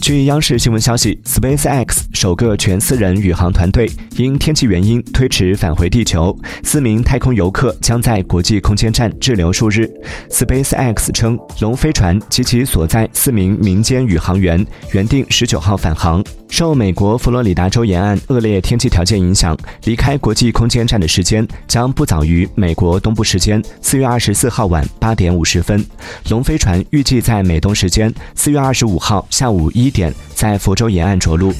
据央视新闻消息，SpaceX 首个全私人宇航团队因天气原因推迟返回地球，四名太空游客将在国际空间站滞留数日。SpaceX 称，龙飞船及其所在四名民间宇航员原定十九号返航，受美国佛罗里达州沿岸恶劣天气条件影响，离开国际空间站的时间将不早于美国东部时间四月二十四号晚八点五十分。龙飞船预计在美东时间四月二十五号下午一点。在福州沿岸着陆。